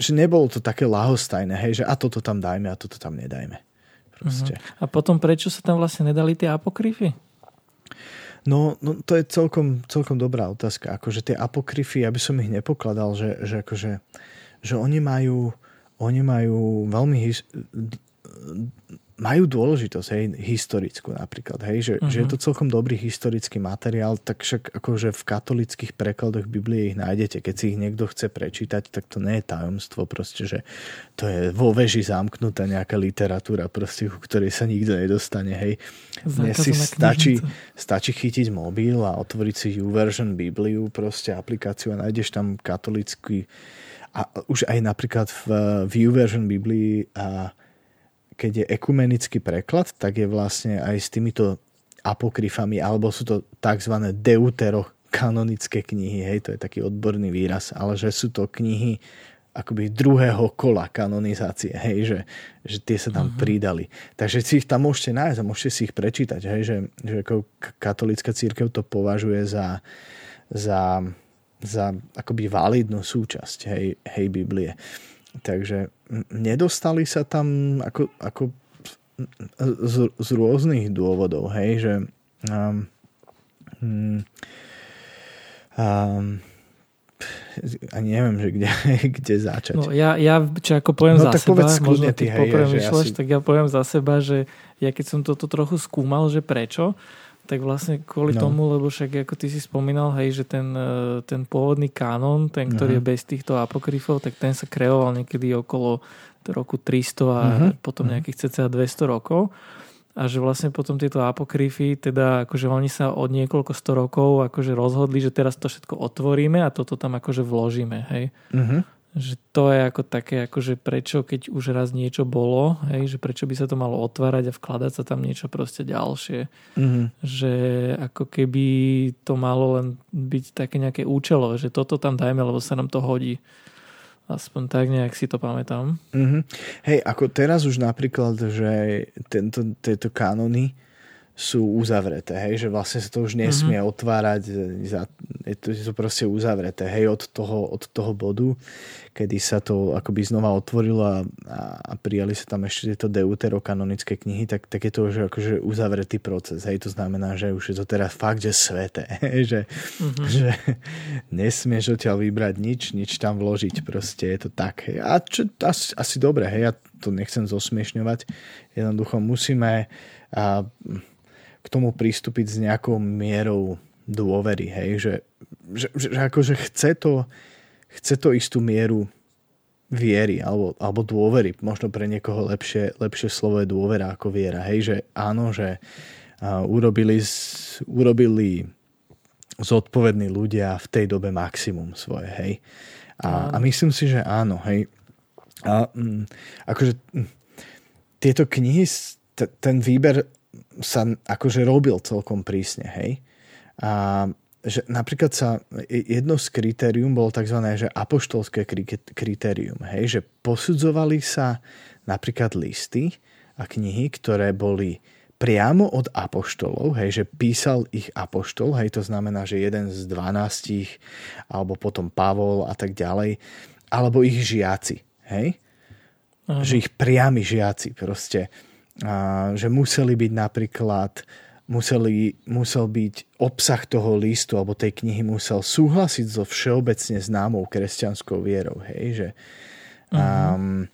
že nebolo to také lahostajné, hej, že a toto tam dajme a toto tam nedajme. Proste. Uh-huh. A potom prečo sa tam vlastne nedali tie apokryfy? No, no to je celkom, celkom dobrá otázka. Akože tie apokryfy, ja by som ich nepokladal, že, že, akože, že oni majú, oni majú veľmi his, majú dôležitosť, hej, historickú napríklad, hej, že, uh-huh. že je to celkom dobrý historický materiál, tak však akože v katolických prekladoch Biblie ich nájdete. Keď si ich niekto chce prečítať, tak to nie je tajomstvo proste, že to je vo veži zamknutá nejaká literatúra proste, ku ktorej sa nikto nedostane, hej. Dnes si stačí, stačí chytiť mobil a otvoriť si YouVersion Bibliu, proste aplikáciu a nájdeš tam katolický a už aj napríklad v, v YouVersion Biblii a keď je ekumenický preklad, tak je vlastne aj s týmito apokryfami, alebo sú to tzv. deuterokanonické knihy, hej, to je taký odborný výraz, ale že sú to knihy akoby druhého kola kanonizácie, hej, že, že tie sa tam uh-huh. pridali. Takže si ich tam môžete nájsť a môžete si ich prečítať, hej, že, že ako katolická církev to považuje za, za, za akoby validnú súčasť, hej, hej Biblie. Takže nedostali sa tam ako, ako z, z rôznych dôvodov, hej, že um, um, um, ani neviem, že kde, <laughs> kde začať. No, ja, ja čo ako poviem no, za tak seba, možno ty, hej, že myšľaš, asi... tak ja poviem za seba, že ja keď som toto trochu skúmal, že prečo, tak vlastne kvôli no. tomu, lebo však ako ty si spomínal, hej, že ten, e, ten pôvodný kanon, ten, ktorý uh-huh. je bez týchto apokryfov, tak ten sa kreoval niekedy okolo roku 300 a uh-huh. potom mhm. nejakých cca 200 rokov. A že vlastne potom tieto apokryfy, teda akože oni sa od niekoľko sto rokov akože rozhodli, že teraz to všetko otvoríme a toto tam akože vložíme, hej. Uh-huh že to je ako také, akože prečo, keď už raz niečo bolo, hej, že prečo by sa to malo otvárať a vkladať sa tam niečo proste ďalšie. Mm-hmm. Že ako keby to malo len byť také nejaké účelové, že toto tam dajme, lebo sa nám to hodí. Aspoň tak nejak si to pamätám. Mm-hmm. Hej, ako teraz už napríklad, že tento, tieto kanony sú uzavreté, hej, že vlastne sa to už nesmie mm-hmm. otvárať za Je to, je to proste uzavreté, hej, od toho, od toho bodu, kedy sa to akoby znova otvorilo a, a prijali sa tam ešte tieto deuterokanonické knihy, tak, tak je to už akože uzavretý proces, hej, to znamená, že už je to teraz fakt, že sveté, <laughs> hej, že, mm-hmm. že nesmieš odtiaľ vybrať nič, nič tam vložiť, proste je to tak, hej. A čo, asi, asi dobre, hej, ja to nechcem zosmiešňovať, jednoducho musíme a, k tomu pristúpiť s nejakou mierou dôvery, hej, že, že, že, že akože chce to, chce to istú mieru viery alebo, alebo dôvery. Možno pre niekoho lepšie, lepšie slovo je dôvera ako viera. Hej, že áno, že uh, urobili, urobili zodpovední ľudia v tej dobe maximum svoje. Hej. A, a myslím si, že áno. Hej. A mm, akože mm, tieto knihy, t- ten výber sa akože robil celkom prísne, hej. A že napríklad sa jedno z kritérium bolo tzv. Že apoštolské kritérium, hej, že posudzovali sa napríklad listy a knihy, ktoré boli priamo od apoštolov, hej, že písal ich apoštol, hej, to znamená, že jeden z dvanástich, alebo potom Pavol a tak ďalej, alebo ich žiaci, hej, Aha. že ich priami žiaci proste a, že museli byť napríklad museli, musel byť obsah toho listu alebo tej knihy musel súhlasiť so všeobecne známou kresťanskou vierou. Hej, že uh-huh. um,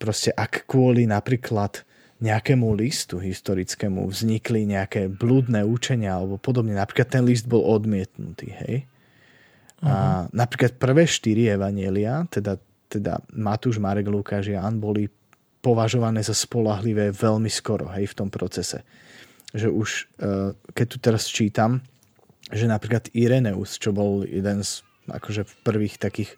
proste ak kvôli napríklad nejakému listu historickému vznikli nejaké blúdne učenia alebo podobne, napríklad ten list bol odmietnutý, hej. Uh-huh. A napríklad prvé štyri evanielia, teda, teda Matúš, Marek, Lukáš a Jan boli považované za spolahlivé veľmi skoro hej, v tom procese. Že už, eh, keď tu teraz čítam, že napríklad Ireneus, čo bol jeden z akože prvých takých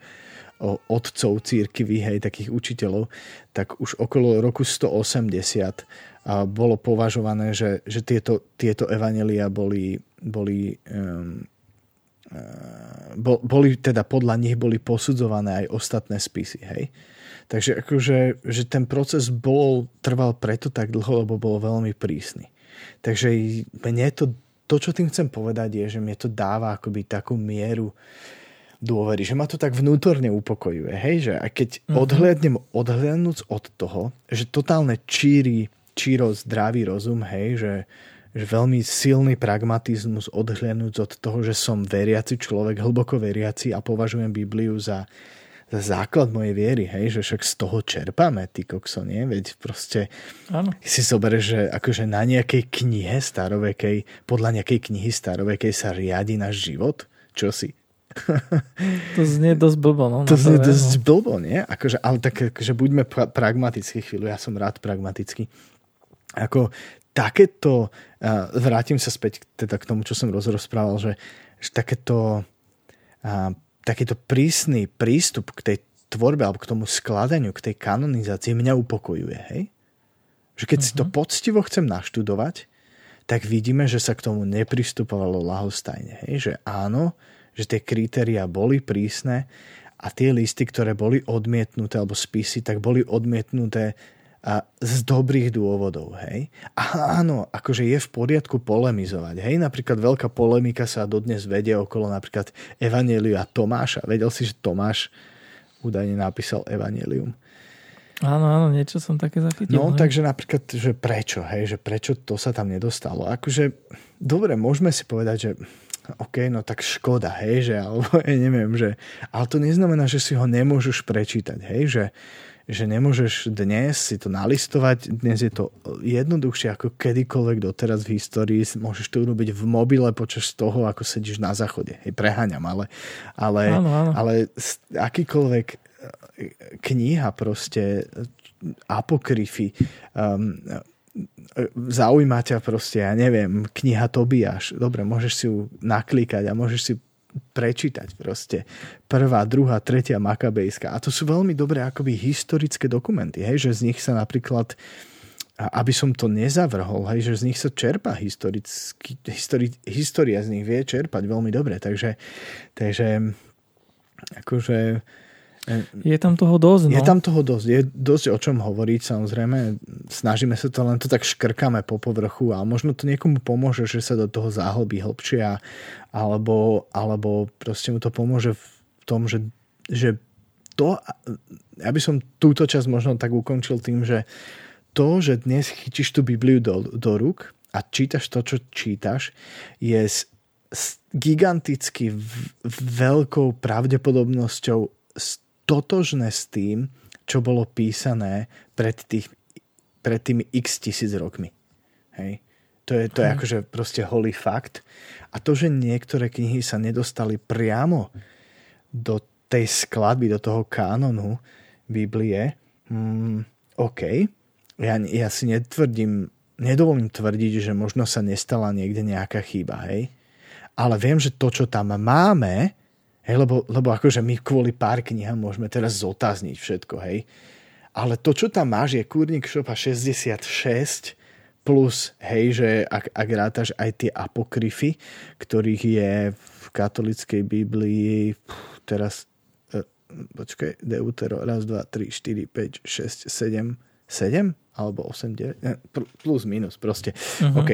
otcov církvy, hej, takých učiteľov, tak už okolo roku 180 bolo považované, že, že tieto, tieto evanelia boli, boli um, boli teda podľa nich boli posudzované aj ostatné spisy, hej. Takže akože, že ten proces bol, trval preto tak dlho, lebo bol veľmi prísny. Takže mne to, to, čo tým chcem povedať, je, že mne to dáva akoby takú mieru dôvery, že ma to tak vnútorne upokojuje, hej, že aj keď mm-hmm. odhľadnem, odhľadnúc od toho, že totálne číri, číro zdravý rozum, hej, že, že veľmi silný pragmatizmus odhľadnúť od toho, že som veriaci človek, hlboko veriaci a považujem Bibliu za základ mojej viery, hej, že však z toho čerpáme, ty kokso, nie? Veď proste ano. si zoberieš, že akože na nejakej knihe starovekej, podľa nejakej knihy starovekej sa riadi náš život? Čo si? <laughs> To znie dosť blbo, no. To znie to dosť no. blbo, nie? Akože, ale tak, akože buďme pra- pragmatickí chvíľu, ja som rád pragmatický. Ako takéto, uh, vrátim sa späť teda k tomu, čo som rozprával, že, že takéto uh, takýto prísny prístup k tej tvorbe alebo k tomu skladaniu, k tej kanonizácii mňa upokojuje, hej? Že keď uh-huh. si to mhm. poctivo chcem naštudovať, tak vidíme, že sa k tomu nepristupovalo lahostajne. Hej? Že áno, že tie kritéria boli prísne a tie listy, ktoré boli odmietnuté, alebo spisy, tak boli odmietnuté a z dobrých dôvodov, hej. A áno, akože je v poriadku polemizovať, hej. Napríklad veľká polemika sa dodnes vedie okolo napríklad Evanielia Tomáša. Vedel si, že Tomáš údajne napísal Evangelium. Áno, áno, niečo som také zachytil. No, hej. takže napríklad, že prečo, hej, že prečo to sa tam nedostalo. Akože, dobre, môžeme si povedať, že OK, no tak škoda, hej, že, alebo <laughs> ja neviem, že, ale to neznamená, že si ho nemôžeš prečítať, hej, že, že nemôžeš dnes si to nalistovať, dnes je to jednoduchšie ako kedykoľvek doteraz v histórii, môžeš to urobiť v mobile počas toho, ako sedíš na záchode. Hej, preháňam, ale, ale, áno, áno. ale akýkoľvek e, kniha proste apokryfy um, zaujíma ťa proste, ja neviem, kniha Tobiáš. Dobre, môžeš si ju naklikať a môžeš si prečítať proste. Prvá, druhá, tretia Makabejská. A to sú veľmi dobré akoby historické dokumenty, hej, že z nich sa napríklad aby som to nezavrhol, hej, že z nich sa čerpa historicky, histori, história z nich vie čerpať veľmi dobre, takže, takže akože Je tam toho dosť, no. Je tam toho dosť, je dosť o čom hovoriť, samozrejme. Snažíme sa to, len to tak škrkame po povrchu a možno to niekomu pomôže, že sa do toho záhlbí hlbšie alebo, alebo proste mu to pomôže v tom, že, že to, ja by som túto časť možno tak ukončil tým, že to, že dnes chytíš tú Bibliu do, do rúk a čítaš to, čo čítaš, je s, s giganticky veľkou pravdepodobnosťou totožné s tým, čo bolo písané pred, tých, pred tými x tisíc rokmi. Hej. To je, to je hm. akože proste holý fakt. A to, že niektoré knihy sa nedostali priamo do tej skladby, do toho kánonu Biblie, hmm, OK. Ja, ja si netvrdím, nedovolím tvrdiť, že možno sa nestala niekde nejaká chyba, hej. Ale viem, že to, čo tam máme, Hej, lebo, lebo akože my kvôli pár knihám môžeme teraz zotázniť všetko, hej. Ale to, čo tam máš, je Kúrnik Šopa 66 plus, hej, že ak, ak rátaš aj tie apokryfy, ktorých je v katolickej Biblii teraz uh, počkaj, Deutero, raz, dva, tri, štyri, päť, šesť, sedem, sedem? Alebo 8, 9? Ne, plus, minus, proste. Uh-huh. OK.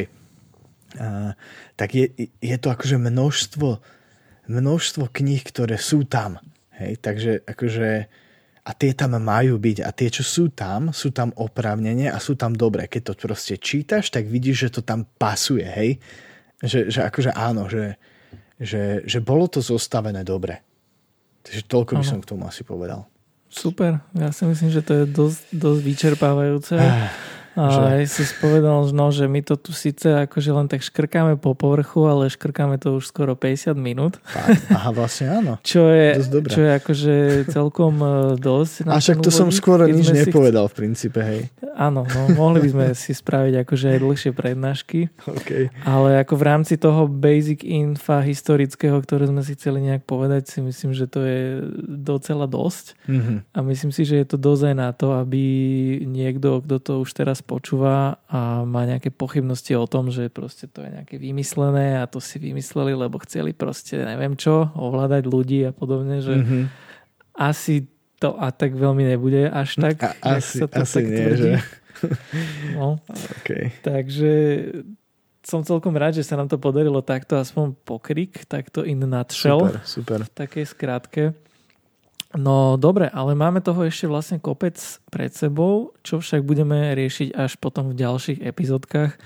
Uh, tak je, je to akože množstvo množstvo kníh, ktoré sú tam. Hej, takže akože a tie tam majú byť a tie, čo sú tam, sú tam oprávnenie a sú tam dobré. Keď to proste čítaš, tak vidíš, že to tam pasuje, hej. Že, že akože áno, že, že, že bolo to zostavené dobre. Takže toľko by som k tomu asi povedal. Super, ja si myslím, že to je dosť, dosť vyčerpávajúce. Ah. A že... si spovedal, no, že my to tu síce akože len tak škrkáme po povrchu, ale škrkáme to už skoro 50 minút. Aha, vlastne áno. <laughs> Čo je, čo je akože celkom e, dosť. A však to som skôr nič nepovedal v princípe, hej. Áno, no, mohli by sme <laughs> si spraviť akože aj dlhšie prednášky. Okay. Ale ako v rámci toho basic infa historického, ktoré sme si chceli nejak povedať, si myslím, že to je docela dosť. Mm-hmm. A myslím si, že je to dosť aj na to, aby niekto, kto to už teraz počúva a má nejaké pochybnosti o tom, že proste to je nejaké vymyslené a to si vymysleli, lebo chceli proste neviem čo, ovládať ľudí a podobne, že mm-hmm. asi to a tak veľmi nebude až tak. A, asi, sa to asi tak nie, tvrdí. že? <laughs> No. Okay. Takže som celkom rád, že sa nám to podarilo takto aspoň pokrik, takto in nutshell. Super, super. V takej skratke. No dobre, ale máme toho ešte vlastne kopec pred sebou, čo však budeme riešiť až potom v ďalších epizódkach,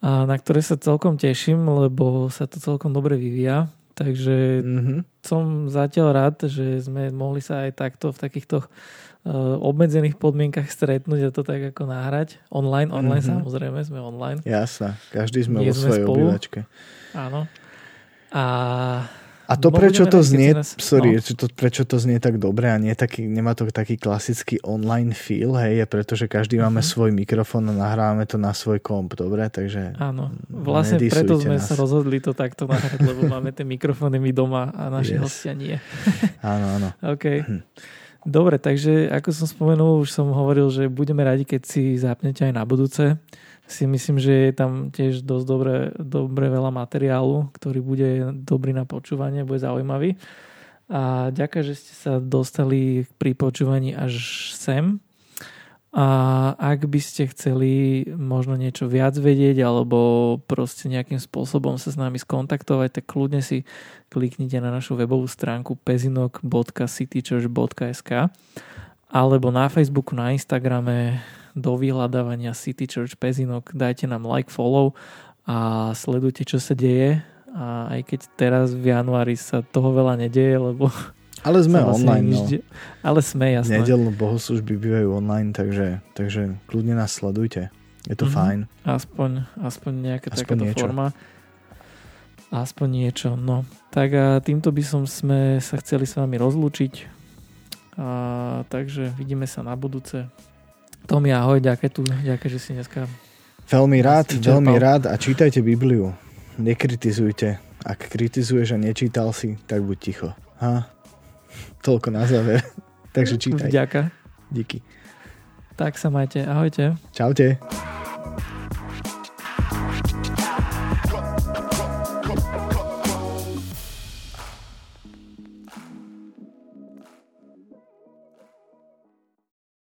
a na ktoré sa celkom teším, lebo sa to celkom dobre vyvíja. Takže mm-hmm. som zatiaľ rád, že sme mohli sa aj takto v takýchto uh, obmedzených podmienkach stretnúť a to tak ako nahrať. Online, online mm-hmm. samozrejme, sme online. Jasné, každý sme Nie vo svojej obývačke. Áno. A a to, prečo to znie, nás, sorry, no. to, prečo to znie tak dobre a nie taký, nemá to taký klasický online feel, hej, je preto, že každý uh-huh. máme svoj mikrofón a nahrávame to na svoj komp, dobre, takže Áno, vlastne preto sme nás. sa rozhodli to takto nahrať, lebo máme tie mikrofóny my doma a naši yes. hostia nie. áno, áno. <laughs> OK. Hm. Dobre, takže ako som spomenul, už som hovoril, že budeme radi, keď si zapnete aj na budúce si myslím, že je tam tiež dosť dobre, dobre veľa materiálu, ktorý bude dobrý na počúvanie, bude zaujímavý. A ďakujem, že ste sa dostali pri počúvaní až sem. A ak by ste chceli možno niečo viac vedieť alebo proste nejakým spôsobom sa s nami skontaktovať, tak kľudne si kliknite na našu webovú stránku pezinok.citychurch.sk alebo na Facebooku, na Instagrame do vyhľadávania City Church Pezinok, dajte nám like, follow a sledujte, čo sa deje. A aj keď teraz v januári sa toho veľa nedeje, lebo ale sme online, no. De- ale sme, jasné. Nedelnú bohoslužby bývajú online, takže, takže kľudne nás sledujte. Je to mm-hmm. fajn. Aspoň, aspoň nejaká aspoň takáto niečo. forma. Aspoň niečo, no. Tak a týmto by som sme sa chceli s vami rozlúčiť. A, takže vidíme sa na budúce. Tomi, ahoj, ďakujem tu, ďakujem, že si dneska... Veľmi rád, veľmi rád a čítajte Bibliu. Nekritizujte. Ak kritizuješ a nečítal si, tak buď ticho. Ha? Toľko na záver. <laughs> Takže čítaj. Ďakujem. Díky. Tak sa majte. Ahojte. Čaute.